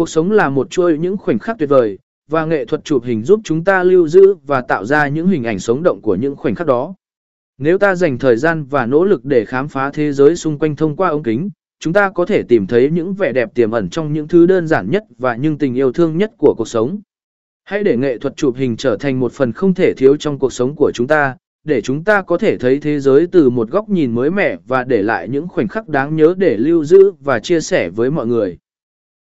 Cuộc sống là một chuỗi những khoảnh khắc tuyệt vời, và nghệ thuật chụp hình giúp chúng ta lưu giữ và tạo ra những hình ảnh sống động của những khoảnh khắc đó. Nếu ta dành thời gian và nỗ lực để khám phá thế giới xung quanh thông qua ống kính, chúng ta có thể tìm thấy những vẻ đẹp tiềm ẩn trong những thứ đơn giản nhất và những tình yêu thương nhất của cuộc sống. Hãy để nghệ thuật chụp hình trở thành một phần không thể thiếu trong cuộc sống của chúng ta, để chúng ta có thể thấy thế giới từ một góc nhìn mới mẻ và để lại những khoảnh khắc đáng nhớ để lưu giữ và chia sẻ với mọi người.